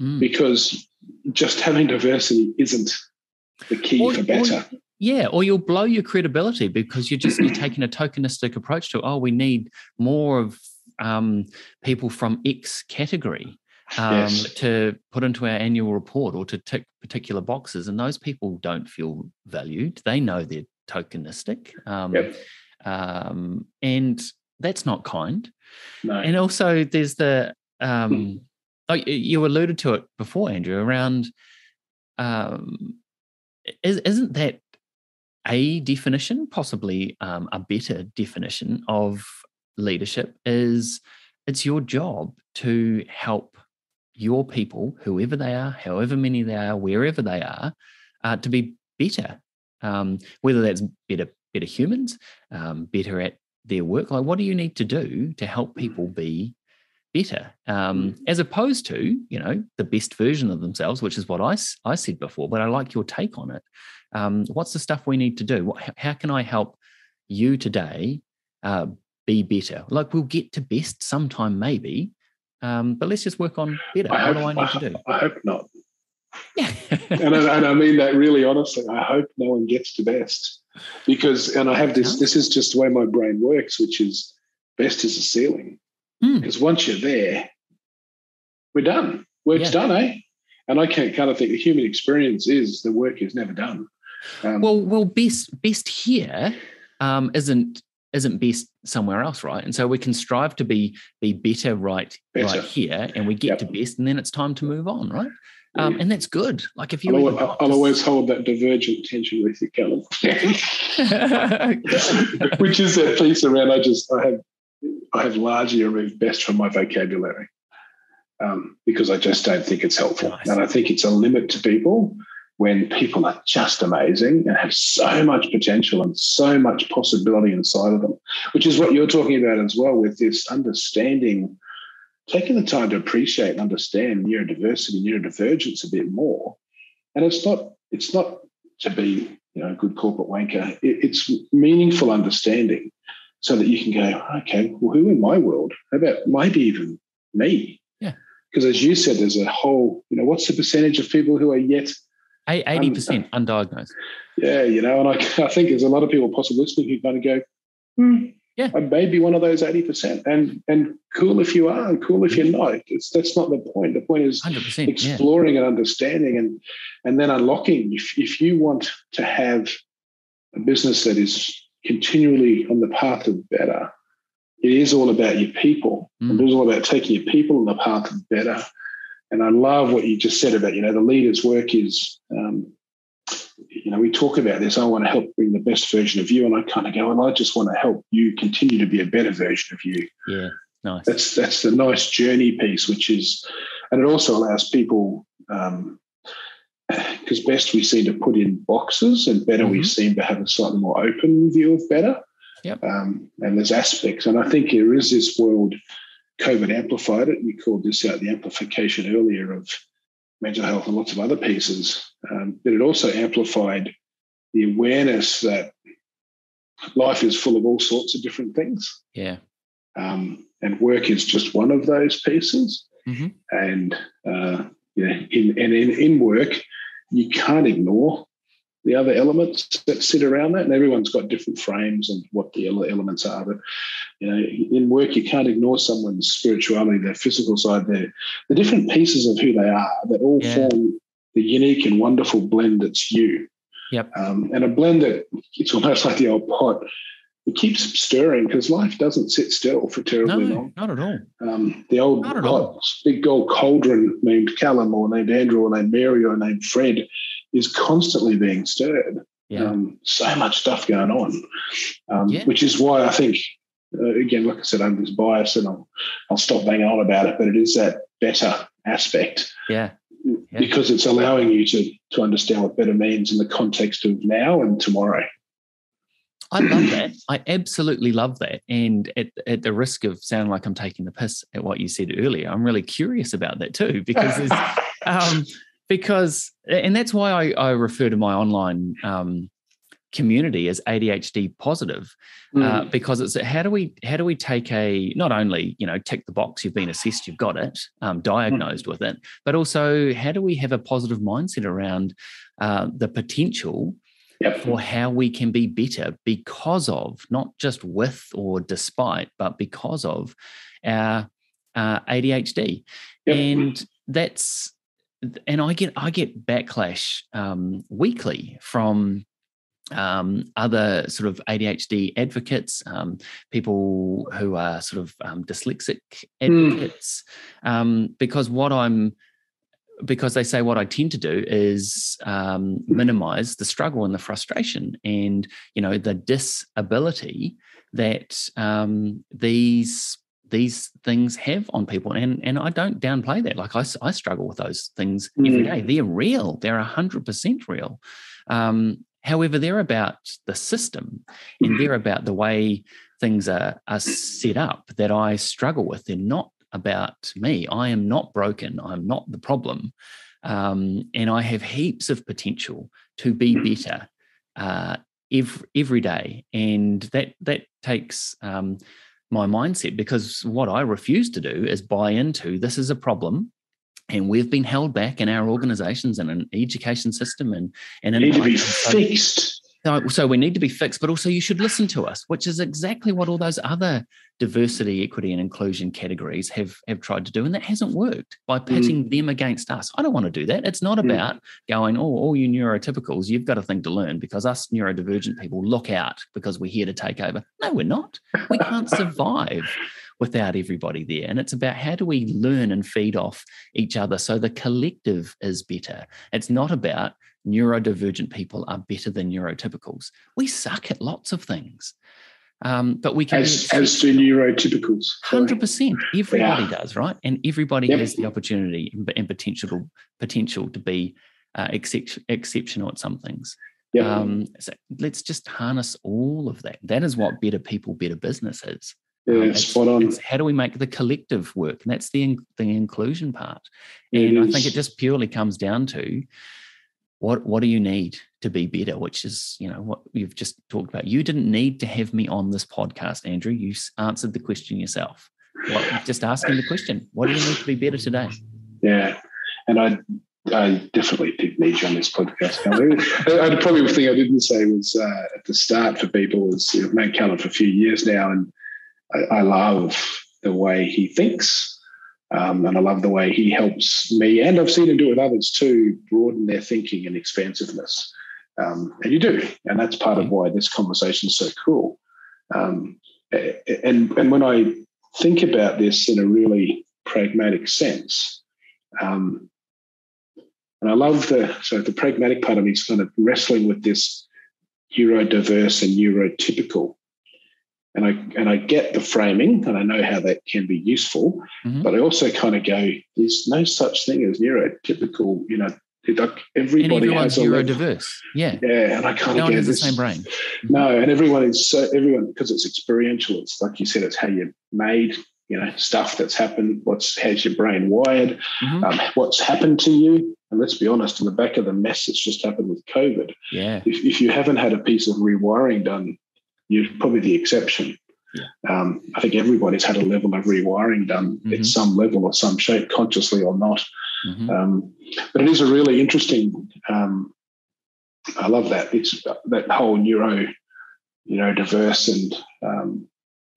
mm. because just having diversity isn't the key or, for better. Or, yeah, or you'll blow your credibility because you're just you're taking a tokenistic approach to oh, we need more of um, people from X category um, yes. to put into our annual report or to tick particular boxes, and those people don't feel valued. They know they're tokenistic. Um, yep. um, and that's not kind. No. And also, there's the um, hmm. oh, you alluded to it before, Andrew, around um, is, isn't that a definition, possibly um, a better definition of leadership? Is it's your job to help your people, whoever they are, however many they are, wherever they are, uh, to be better um, whether that's better better humans, um, better at their work. Like, what do you need to do to help people be better, um, mm. as opposed to you know the best version of themselves, which is what I I said before. But I like your take on it. Um, what's the stuff we need to do? What, how can I help you today uh, be better? Like we'll get to best sometime, maybe. Um, but let's just work on better. I what hope, do I need I, to do? I hope not and, I, and I mean that really honestly. I hope no one gets to best because, and I have this. This is just the way my brain works, which is best is a ceiling. Mm. Because once you're there, we're done. Work's yeah. done, eh? And I can't kind of think the human experience is the work is never done. Um, well, well, best best here um, not isn't best somewhere else, right? And so we can strive to be be better right better. right here, and we get yep. to best, and then it's time to move on, right? Um, and that's good. Like if you, I'll, always, I'll always hold that divergent tension with you, Callum, which is that piece around. I just I have I have largely removed best from my vocabulary um, because I just don't think it's helpful, nice. and I think it's a limit to people. when people are just amazing and have so much potential and so much possibility inside of them, which is what you're talking about as well with this understanding, taking the time to appreciate and understand neurodiversity, neurodivergence a bit more. And it's not, it's not to be, you know, a good corporate wanker. It, it's meaningful understanding so that you can go, okay, well, who in my world? How about maybe even me? Yeah. Because as you said, there's a whole, you know, what's the percentage of people who are yet 80% undiagnosed. Yeah, you know, and I, I think there's a lot of people possibly listening who kind of go, hmm, yeah, I may be one of those 80%. And and cool if you are, and cool if you're not. It's that's not the point. The point is exploring yeah. and understanding and and then unlocking. If if you want to have a business that is continually on the path of better, it is all about your people. Mm. It is all about taking your people on the path of better and I love what you just said about, you know, the leader's work is, um, you know, we talk about this. I want to help bring the best version of you. And I kind of go, and I just want to help you continue to be a better version of you. Yeah, nice. That's that's the nice journey piece, which is, and it also allows people, um, because best we seem to put in boxes and better mm-hmm. we seem to have a slightly more open view of better. Yep. Um, and there's aspects, and I think there is this world COVID amplified it. We called this out the amplification earlier of mental health and lots of other pieces. Um, but it also amplified the awareness that life is full of all sorts of different things. Yeah. Um, and work is just one of those pieces. Mm-hmm. And uh, yeah, in, and in, in work, you can't ignore the other elements that sit around that. And everyone's got different frames and what the elements are. But you know, in work, you can't ignore someone's spirituality, their physical side, their the different pieces of who they are that all yeah. form the unique and wonderful blend that's you. Yep. Um, and a blend that it's almost like the old pot. It keeps stirring because life doesn't sit still for terribly no, long. Not at all. Um, the old pot, big gold cauldron named Callum or named Andrew or named Mary or named Fred is constantly being stirred. Yeah. Um, so much stuff going on, um, yeah. which is why I think, uh, again, like I said, I'm this bias and I'll, I'll stop banging on about it, but it is that better aspect. Yeah. yeah. Because it's allowing you to, to understand what better means in the context of now and tomorrow. I love that. I absolutely love that. And at, at the risk of sounding like I'm taking the piss at what you said earlier, I'm really curious about that too, because um, because and that's why I, I refer to my online um, community as ADHD positive, mm. uh, because it's how do we how do we take a not only you know tick the box you've been assessed you've got it um, diagnosed mm. with it, but also how do we have a positive mindset around uh, the potential Yep. for how we can be better because of not just with or despite, but because of our uh, ADHD. Yep. And that's and I get I get backlash um, weekly from um, other sort of ADHD advocates, um, people who are sort of um, dyslexic hmm. advocates, mm. because what I'm because they say what I tend to do is um, minimize the struggle and the frustration and you know the disability that um, these these things have on people. And and I don't downplay that. Like I, I struggle with those things mm. every day. They're real. They're 100% real. Um, however they're about the system and they're about the way things are, are set up that I struggle with. They're not about me. I am not broken. I'm not the problem. Um, and I have heaps of potential to be better uh, every, every day. And that that takes um, my mindset because what I refuse to do is buy into this is a problem and we've been held back in our organizations and an education system and and in need to be fixed so, we need to be fixed, but also you should listen to us, which is exactly what all those other diversity, equity, and inclusion categories have have tried to do, and that hasn't worked by pitting mm. them against us. I don't want to do that. It's not mm. about going, oh, all you neurotypicals, you've got a thing to learn because us neurodivergent people look out because we're here to take over. No, we're not. We can't survive without everybody there. And it's about how do we learn and feed off each other so the collective is better. It's not about neurodivergent people are better than neurotypicals. We suck at lots of things. Um, but we can as, as do neurotypicals. Hundred percent. Everybody yeah. does, right? And everybody yep. has the opportunity and potential potential to be uh, except, exceptional at some things. Yeah. Um, so let's just harness all of that. That is what better people, better business is. yeah, Um, spot on. how do we make the collective work? And that's the the inclusion part. And I think it just purely comes down to what what do you need to be better? Which is you know what you've just talked about. You didn't need to have me on this podcast, Andrew. You answered the question yourself. What, just asking the question: What do you need to be better today? Yeah, and I, I definitely did need you on this podcast. I, I probably the thing I didn't say was uh, at the start for people was you know, I've known Callum for a few years now, and I, I love the way he thinks. Um, and I love the way he helps me, and I've seen him do it with others too, broaden their thinking and expansiveness. Um, and you do, and that's part of why this conversation is so cool. Um, and and when I think about this in a really pragmatic sense, um, and I love the so the pragmatic part of me is kind of wrestling with this neurodiverse and neurotypical. And I and I get the framing and I know how that can be useful, Mhm. but I also kind of go, there's no such thing as neurotypical, you know, like everybody everyone's has neurodiverse. Yeah, Yeah, and I kind no of go, the same brain. no, and everyone is so everyone because it's experiential. It's like you said, it's how you're made. You know, stuff that's happened. What's how's your brain wired? Mhm. Um, what's happened to you? And let's be honest, in the back of the mess that's just happened with COVID, Yeah, if, if you haven't had a piece of rewiring done, you're probably the exception. Um, I think everybody's had a level of rewiring done Mhm. at some level or some shape, consciously or not. Mhm. Um, but it is a really interesting. Um, I love that. It's that whole neuro, you know, diverse and um,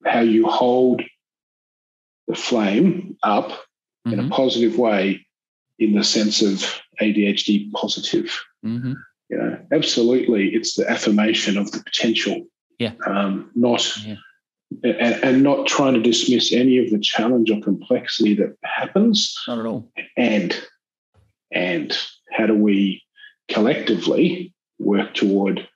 how you hold the flame up in Mhm. a positive way, in the sense of ADHD positive. Mhm. You know, absolutely, it's the affirmation of the potential. Yeah. Um, not. Yeah. And, and not trying to dismiss any of the challenge or complexity that happens not at all. and and how do we collectively work toward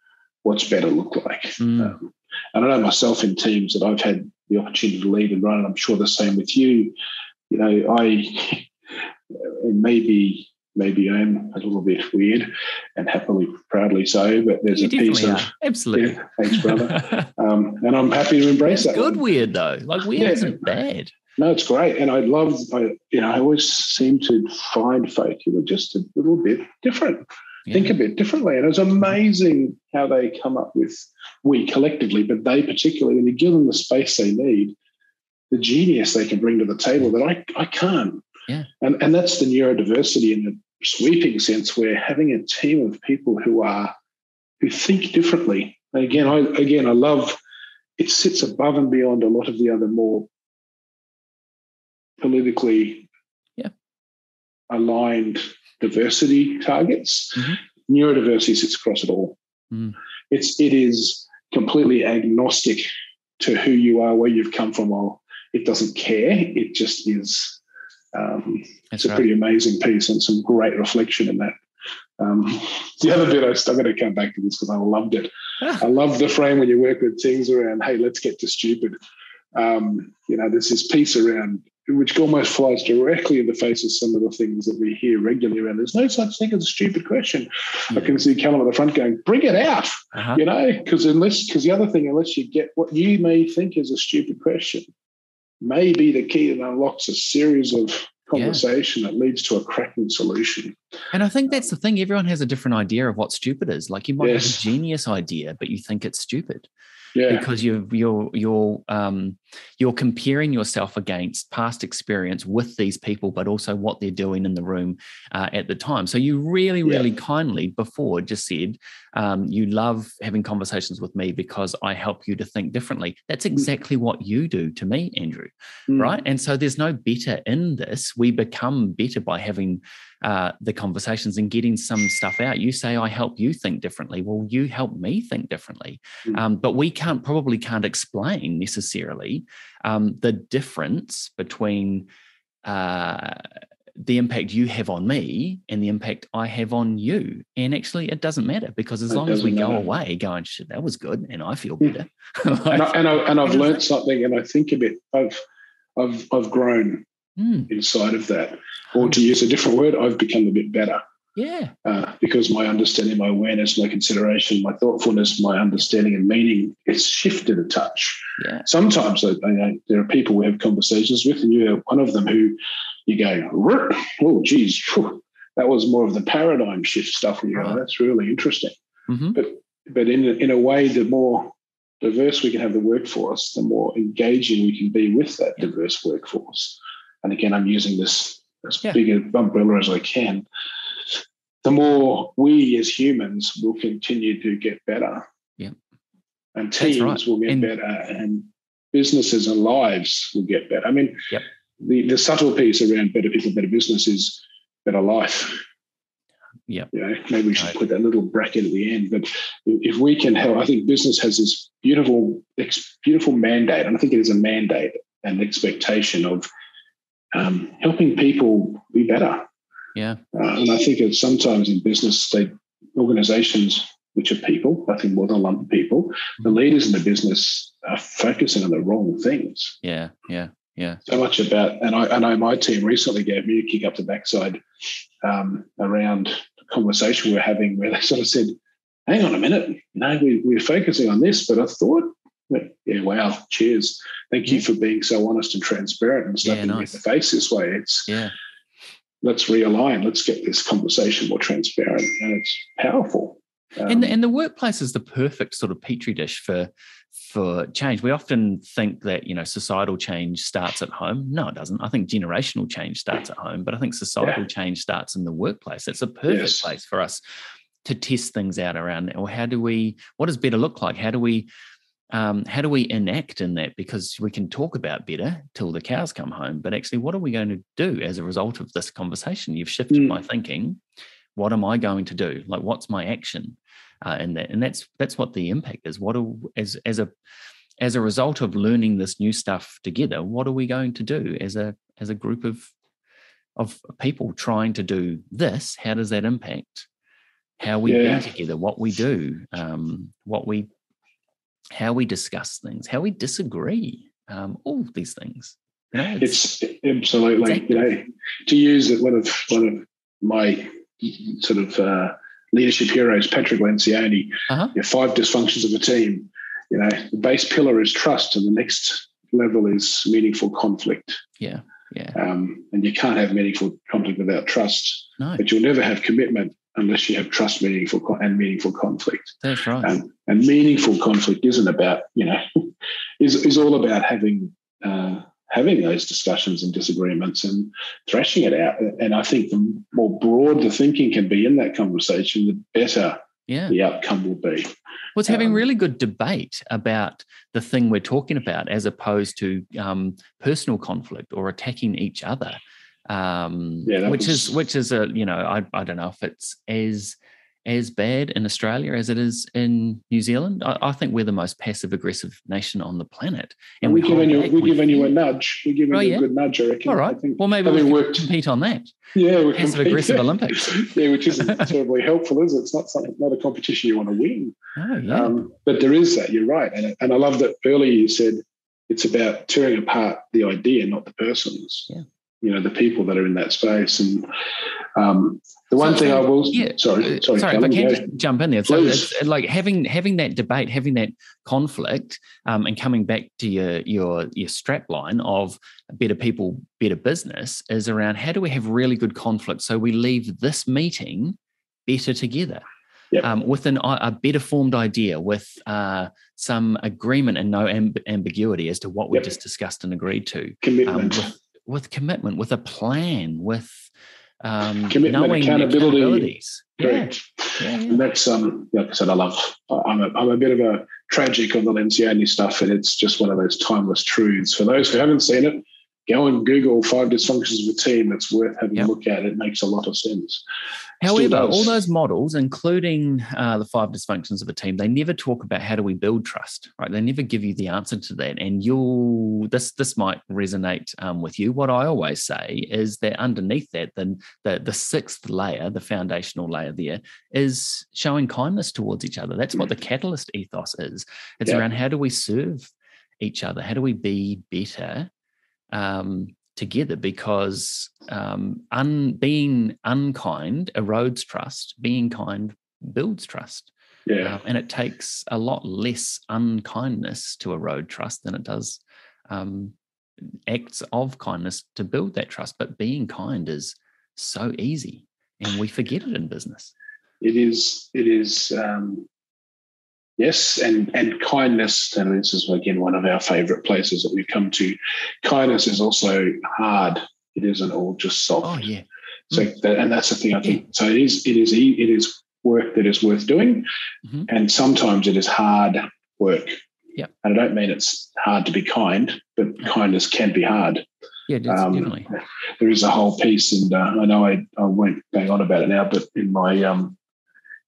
what's better look like Mm. um, and i know myself in teams that i've had the opportunity to lead and run and i'm sure the same with you you know i and maybe maybe i'm a little bit weird and happily proudly so but there's You a piece definitely of are. Absolutely. yeah, thanks brother um, and i'm happy to embrace It's that good one. weird though. Like weird Yeah. isn't bad. No, it's great, and I love. I, you know, I always seem to find folk who are just a little bit different, Yeah. think a bit differently, and it's amazing how they come up with we collectively, but they particularly when you give them the space they need, the genius they can bring to the table that I I can't. Yeah. and and that's the neurodiversity in the sweeping sense, where having a team of people who are who think differently. And again, I again I love. It sits above and beyond a lot of the other more politically Yeah. aligned diversity targets. Mhm. Neurodiversity sits across it all. Mm. It's it is completely agnostic to who you are, where you've come from, or it doesn't care. It just is. Um, it's a right. pretty amazing piece and some great reflection in that. Um, the other bit, I- I'm going to come back to this because I loved it. I love the frame when you work with things around, hey, let's get to stupid. Um, you know, there's this piece around which almost flies directly in the face of some of the things that we hear regularly around. There's no such thing as a stupid question. I can see Callum at the front going, bring it out, Uh-huh. you know, because unless, because the other thing, unless you get what you may think is a stupid question, may be the key that unlocks a series of conversation that leads to a cracking solution. And I think that's the thing. Everyone has a different idea of what stupid is. Like you might Yes. have a genius idea, but you think it's stupid Yeah. because you're you're you're um, you're comparing yourself against past experience with these people, but also what they're doing in the room uh, at the time. So you really, Yeah. really kindly before just said um, you love having conversations with me because I help you to think differently. That's exactly what you do to me, Andrew Mm. right? And so there's no better in this. We become better by having uh, the conversations and getting some stuff out. You say, I help you think differently. Well, you help me think differently. Mm. Um, but we can't probably can't explain necessarily um, the difference between uh, the impact you have on me and the impact I have on you. And actually, it doesn't matter because as It long as we doesn't go matter. away going, shit, that was good, and I feel Mm. better. and, I, and, I, and I've learned something, and I think a bit. I've I've I've grown mm, inside of that, or to use a different word, I've become a bit better. Yeah. Uh, because my understanding, my awareness, my consideration, my thoughtfulness, my understanding and meaning, it's shifted a touch. Yeah. Sometimes you know, there are people we have conversations with, and you're one of them who you go, oh, geez, whew, that was more of the paradigm shift stuff. You go, Right. that's really interesting. Mm-hmm. But but in a, in a way, the more diverse we can have the workforce, the more engaging we can be with that Yeah. diverse workforce. And again, I'm using this as Yeah. big an umbrella as I can. The more we as humans will continue to get better. Yeah. And teams right. will get And- better and businesses and lives will get better. I mean, Yep. the, the subtle piece around better people, better business is better life. You know, maybe we should Right. put that little bracket at the end. But if we can help, I think business has this beautiful, beautiful mandate, and I think it is a mandate and expectation of um, helping people be better. Yeah. Uh, and I think it's sometimes in business, they organizations, which are people, I think more than a lump of people, the Mm-hmm. leaders in the business are focusing on the wrong things. Yeah. Yeah. Yeah. So much about, and I, I know my team recently gave me a kick up the backside um, around the conversation we we're having where they sort of said, hang on a minute, no, we, we're focusing on this, but I thought, yeah, wow, cheers. Thank you for being so honest and transparent and Yeah, slapping me in the face this way. It's Yeah. let's realign, let's get this conversation more transparent, and it's powerful. Um, and the, and the workplace is the perfect sort of petri dish for for change. We often think that you know societal change starts at home. No, it doesn't. I think generational change starts at home, but I think societal change starts in the workplace. It's a perfect Yes. place for us to test things out around. Or how do we? What does better look like? How do we? Um, how do we enact in that? Because we can talk about better till the cows come home, but actually, what are we going to do as a result of this conversation? You've shifted Mm. my thinking. What am I going to do? Like, what's my action? uh, in that, and that's that's what the impact is. What are, as as a as a result of learning this new stuff together, what are we going to do as a as a group of of people trying to do this? How does that impact how we Yeah. be together, what we do, um, what we how we discuss things, how we disagree, um, all these things. You know, it's absolutely Exactly. you know to use it one of one of my sort of uh, leadership heroes patrick Lencioni Uh-huh. you know, five dysfunctions of a team you know the base pillar is trust and the next level is meaningful conflict yeah, yeah, um, and you can't have meaningful conflict without trust no, but you'll never have commitment unless you have trust meaningful co- and meaningful conflict that's right. and, and meaningful conflict isn't about you know is is all about having uh, having those discussions and disagreements and thrashing it out and i think the more broad the thinking can be in that conversation the better Yeah. the outcome will be Well, it's having Um, really good debate about the thing we're talking about, as opposed to um, personal conflict or attacking each other. Um, Yeah, which was- is which is a you know I I don't know if it's as as bad in Australia as it is in New Zealand. I, I think we're the most passive aggressive nation on the planet, and we're hold giving you we're we giving you a nudge we're giving Oh, you yeah? a good nudge i reckon All think Well, maybe we worked- compete on that. yeah we're Passive compete- aggressive Olympics. yeah which isn't terribly helpful is it it's not something not a competition you want to win Oh yeah, Um, but there is that. You're right, and and I love that earlier you said it's about tearing apart the idea, not the persons. Yeah. You know, the people that are in that space, and um, the one So- thing I will. yeah, Sorry, Uh, sorry. sorry, if I can just jump in there. So Please. it's like having having that debate, having that conflict, um, and coming back to your your your strap line of better people, better business is around how do we have really good conflict so we leave this meeting better together. Yep. Um, with an, a better formed idea, with uh, some agreement and no amb- ambiguity as to what we Yep. just discussed and agreed to, um, commitment, with, with commitment, with a plan, with um, Commitment, knowing accountability. Yeah, correct. yeah, yeah. And that's um, like I said, I love. I'm a, I'm a bit of a tragic on the Lencioni stuff, and it's just one of those timeless truths. For those who haven't seen it, go and Google five dysfunctions of a team. It's worth having Yep. a look at. It makes a lot of sense. However, all those models, including uh, the five dysfunctions of a team, they never talk about how do we build trust, right? They never give you the answer to that. And you'll this this might resonate um, with you. What I always say is that underneath that, then the the sixth layer, the foundational layer there, is showing kindness towards each other. That's what the catalyst ethos is. It's Yeah. around how do we serve each other? How do we be better? Um, together because um, un, being unkind erodes trust. Being kind builds trust. Yeah. Uh, and it takes a lot less unkindness to erode trust than it does um, acts of kindness to build that trust. But being kind is so easy, and we forget it in business. It is. It is. Um, yes, and and kindness. And this is again one of our favourite places that we've come to. Kindness is also hard. It isn't all just soft. Oh yeah. So that, and that's the thing I think. So it is. It is. It is work that is worth doing, Mhm. and sometimes it is hard work. Yep. And I don't mean it's hard to be kind, but Yeah. kindness can be hard. Yeah, Um, definitely. there is a whole piece, and uh, I know I, I won't bang on about it now, but in my um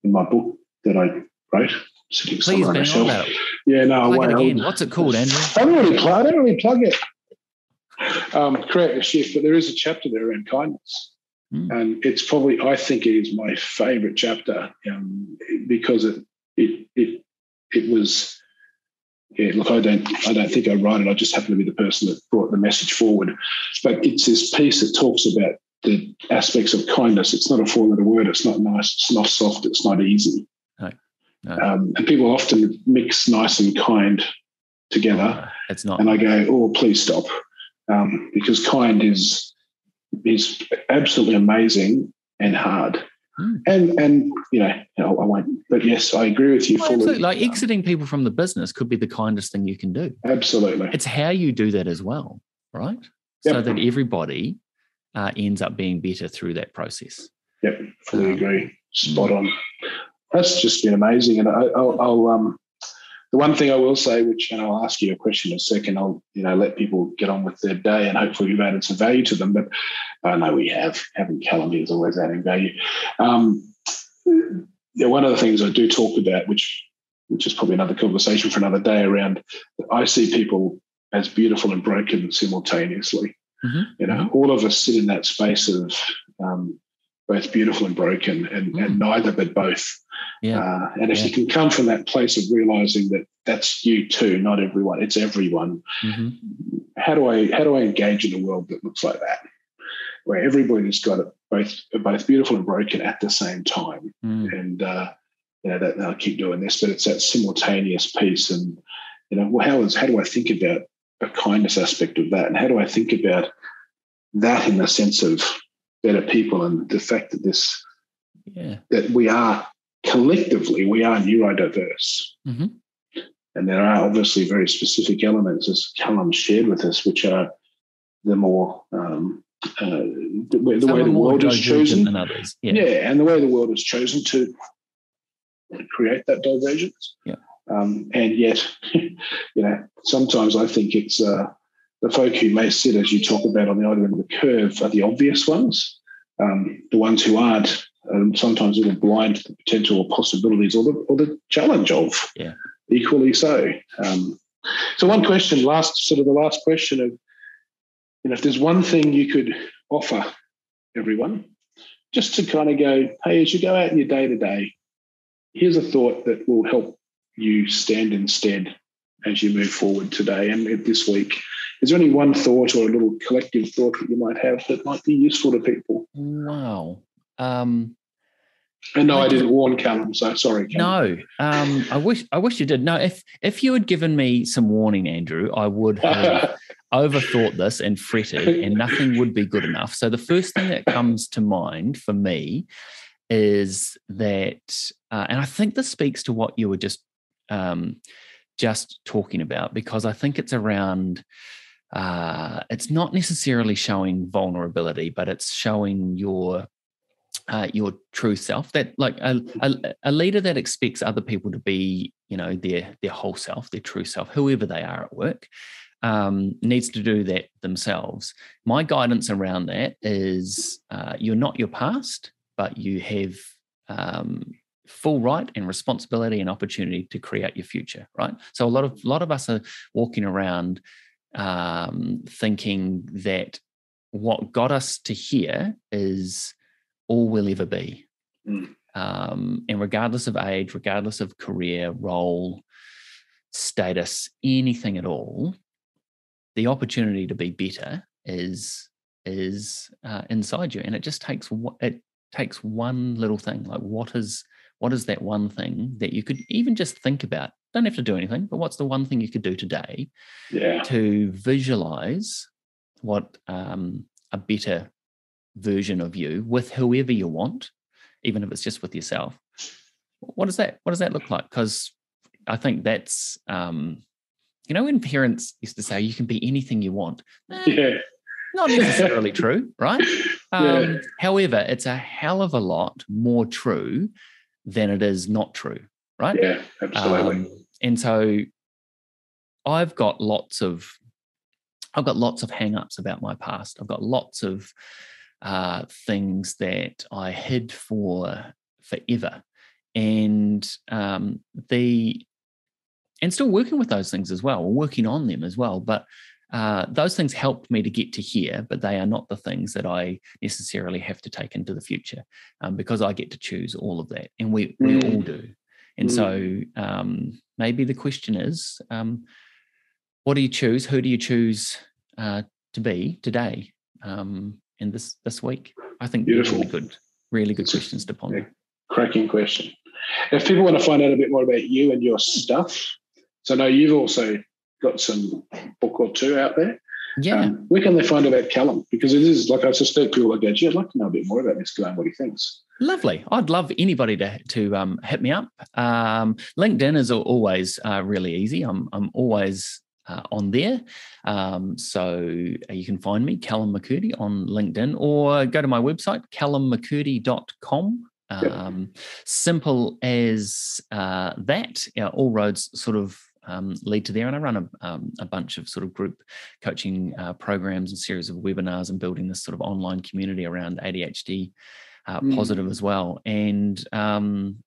in my book that I wrote, sitting Please somewhere on bang a on shelf. about it. Yeah, no, Plug won't. it again. What's it called, Andrew? I don't really plug. I don't really plug it. Um, create a shift, but there is a chapter there around kindness, Mm. and it's probably I think it is my favourite chapter um, because it it it it was. Yeah, look, I don't, I don't think I write it. I just happen to be the person that brought the message forward. But it's this piece that talks about the aspects of kindness. It's not a four-letter word. It's not nice. It's not soft. It's not easy. No. Um, and people often mix nice and kind together. Uh, it's not. And I go, oh, please stop, um, because kind is is absolutely amazing and hard. Mm. And and you know, I won't. But yes, I agree with you Oh, fully. absolutely. Like exiting people from the business could be the kindest thing you can do. Absolutely. It's how you do that as well, right? So that everybody uh, ends up being better through that process. Yep, fully Um, agree. Spot on. That's just been amazing. And I, I'll, I'll um, the one thing I will say, which, and I'll ask you a question in a second. I'll, you know, let people get on with their day, and hopefully we've added some value to them. But I know we have. Having Callum is always adding value. Um, yeah, one of the things I do talk about, which which is probably another conversation for another day, around I see people as beautiful and broken simultaneously. Mhm. You know, all of us sit in that space of um, both beautiful and broken, and, and neither but both. Yeah. Uh, and if Yeah. you can come from that place of realizing that that's you too, not everyone, it's everyone. hmm How do I how do I engage in a world that looks like that, where everybody's got it both both beautiful and broken at the same time? Mm. And uh, you know that I'll keep doing this, but it's that simultaneous piece. And you know, well, how is how do I think about a kindness aspect of that, and how do I think about that in the sense of better people and the fact that this Yeah. that we are collectively we are neurodiverse. Mhm. And there are obviously very specific elements, as Callum shared with us, which are the more um, uh, the, way- the way the world is chosen. than others. Yeah. Yeah. and the way the world is chosen to create that divergence. Yeah. Um, and yet, you know, sometimes I think it's uh, the folk who may sit, as you talk about, on the other end of the curve are the obvious ones. Um, the ones who aren't, um, sometimes a little blind to the potential or possibilities or the, or the challenge of. Yeah. Equally so. Um, so, one question, last sort of the last question of, you know, if there's one thing you could offer everyone, just to kind of go, hey, as you go out in your day to day, here's a thought that will help you stand instead as you move forward today and this week. Is there any one thought or a little collective thought that you might have that might be useful to people? Wow. Um, And no, I Like- didn't warn Callum, so sorry, Callum. no. Um, I wish I wish you did. No, if if you had given me some warning, Andrew, I would have overthought this and fretted, and nothing would be good enough. So the first thing that comes to mind for me is that, uh, and I think this speaks to what you were just um, just talking about, because I think it's around. Uh, it's not necessarily showing vulnerability, but it's showing your uh, your true self. That like a, a, a leader that expects other people to be, you know, their their whole self, their true self, whoever they are at work, um, needs to do that themselves. My guidance around that is uh, you're not your past, but you have um, full right and responsibility and opportunity to create your future. Right. So a lot of a lot of us are walking around um, thinking that what got us to here is all we'll ever be. Mm. Um, and regardless of age, regardless of career, role, status, anything at all, the opportunity to be better is is uh, inside you, and it just takes it takes one little thing. Like what is what is that one thing that you could even just think about? Don't have to do anything, but what's the one thing you could do today yeah. to visualize what um, a better version of you with whoever you want, even if it's just with yourself. What does that What does that look like? Because I think that's um, you know when parents used to say you can be anything you want. Eh, yeah. Not necessarily true, right? Um, yeah. However, it's a hell of a lot more true than it is not true, right? Yeah, absolutely. Um, and so I've got lots of I've got lots of hang-ups about my past. I've got lots of uh, things that I hid for forever, and um, the and still working with those things as well, or working on them as well. But uh, those things helped me to get to here, but they are not the things that I necessarily have to take into the future um, because I get to choose all of that, and we we all mm. do. And mm. so um, maybe the question is, um, what do you choose? Who do you choose uh, to be today um, in this this week? I think Beautiful. really good, really good questions to ponder. Yeah, cracking question. If people want to find out a bit more about you and your stuff, so I know you've also got some book or two out there. Yeah. Um, where can they find out about Callum? Because it is like I suspect people will go, gee, I'd like to know a bit more about this guy and what he thinks. Lovely. I'd love anybody to to um, hit me up. Um, LinkedIn is always uh, really easy. I'm I'm always uh, on there. Um, so you can find me, Callum McKirdy, on LinkedIn, or go to my website, callummckirdy.com. Um, yep. Simple as uh, that. All roads sort of um, lead to there. And I run a, um, a bunch of sort of group coaching uh, programs and series of webinars and building this sort of online community around ADHD uh, mm. positive as well. And um,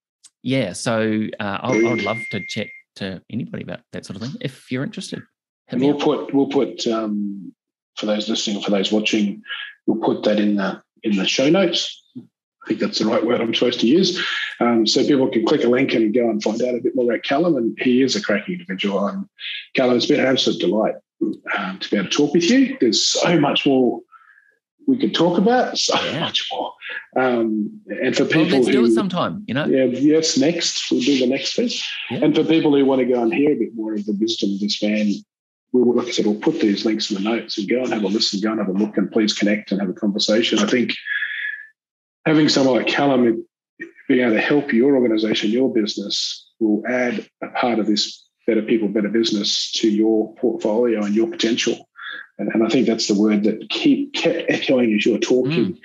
yeah, so uh, I, would love to chat to anybody about that sort of thing if you're interested. And we'll put we'll put um, for those listening, for those watching, we'll put that in the in the show notes. I think that's the right word I'm supposed to use. Um, so people can click a link and go and find out a bit more about Callum. And he is a cracking individual. And Callum, it's been an absolute delight um, to be able to talk with you. There's so much more we could talk about, so yeah. much more. Um, and for people, well, let's who, do it sometime. You know, yeah, yes, next we'll do the next thing. Yeah. And for people who want to go and hear a bit more of the wisdom of this man, we will, like I said, we'll put these links in the notes and go and have a listen, go and have a look, and please connect and have a conversation. I think having someone like Callum being able to help your organization, your business, will add a part of this better people, better business to your portfolio and your potential. And, and I think that's the word that keep kept echoing as you're talking. Mm.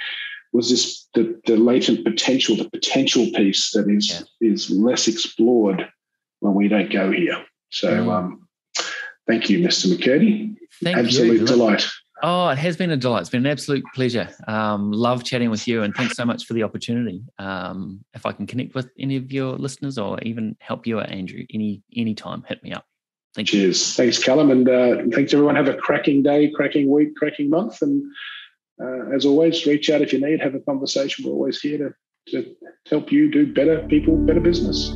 Was this the, the latent potential, the potential piece that is yeah. is less explored when we don't go here. So mm. um, thank you, Mr. McKirdy. Thank you. Absolute you. delight. Oh, it has been a delight. It's been an absolute pleasure. Um, love chatting with you, and thanks so much for the opportunity. Um, if I can connect with any of your listeners or even help you out, Andrew, any any time, hit me up. Thank Cheers. You. Thanks, Callum, and uh, thanks everyone. Have a cracking day, cracking week, cracking month, and uh, as always, reach out if you need. Have a conversation. We're always here to to help you do better people, better business.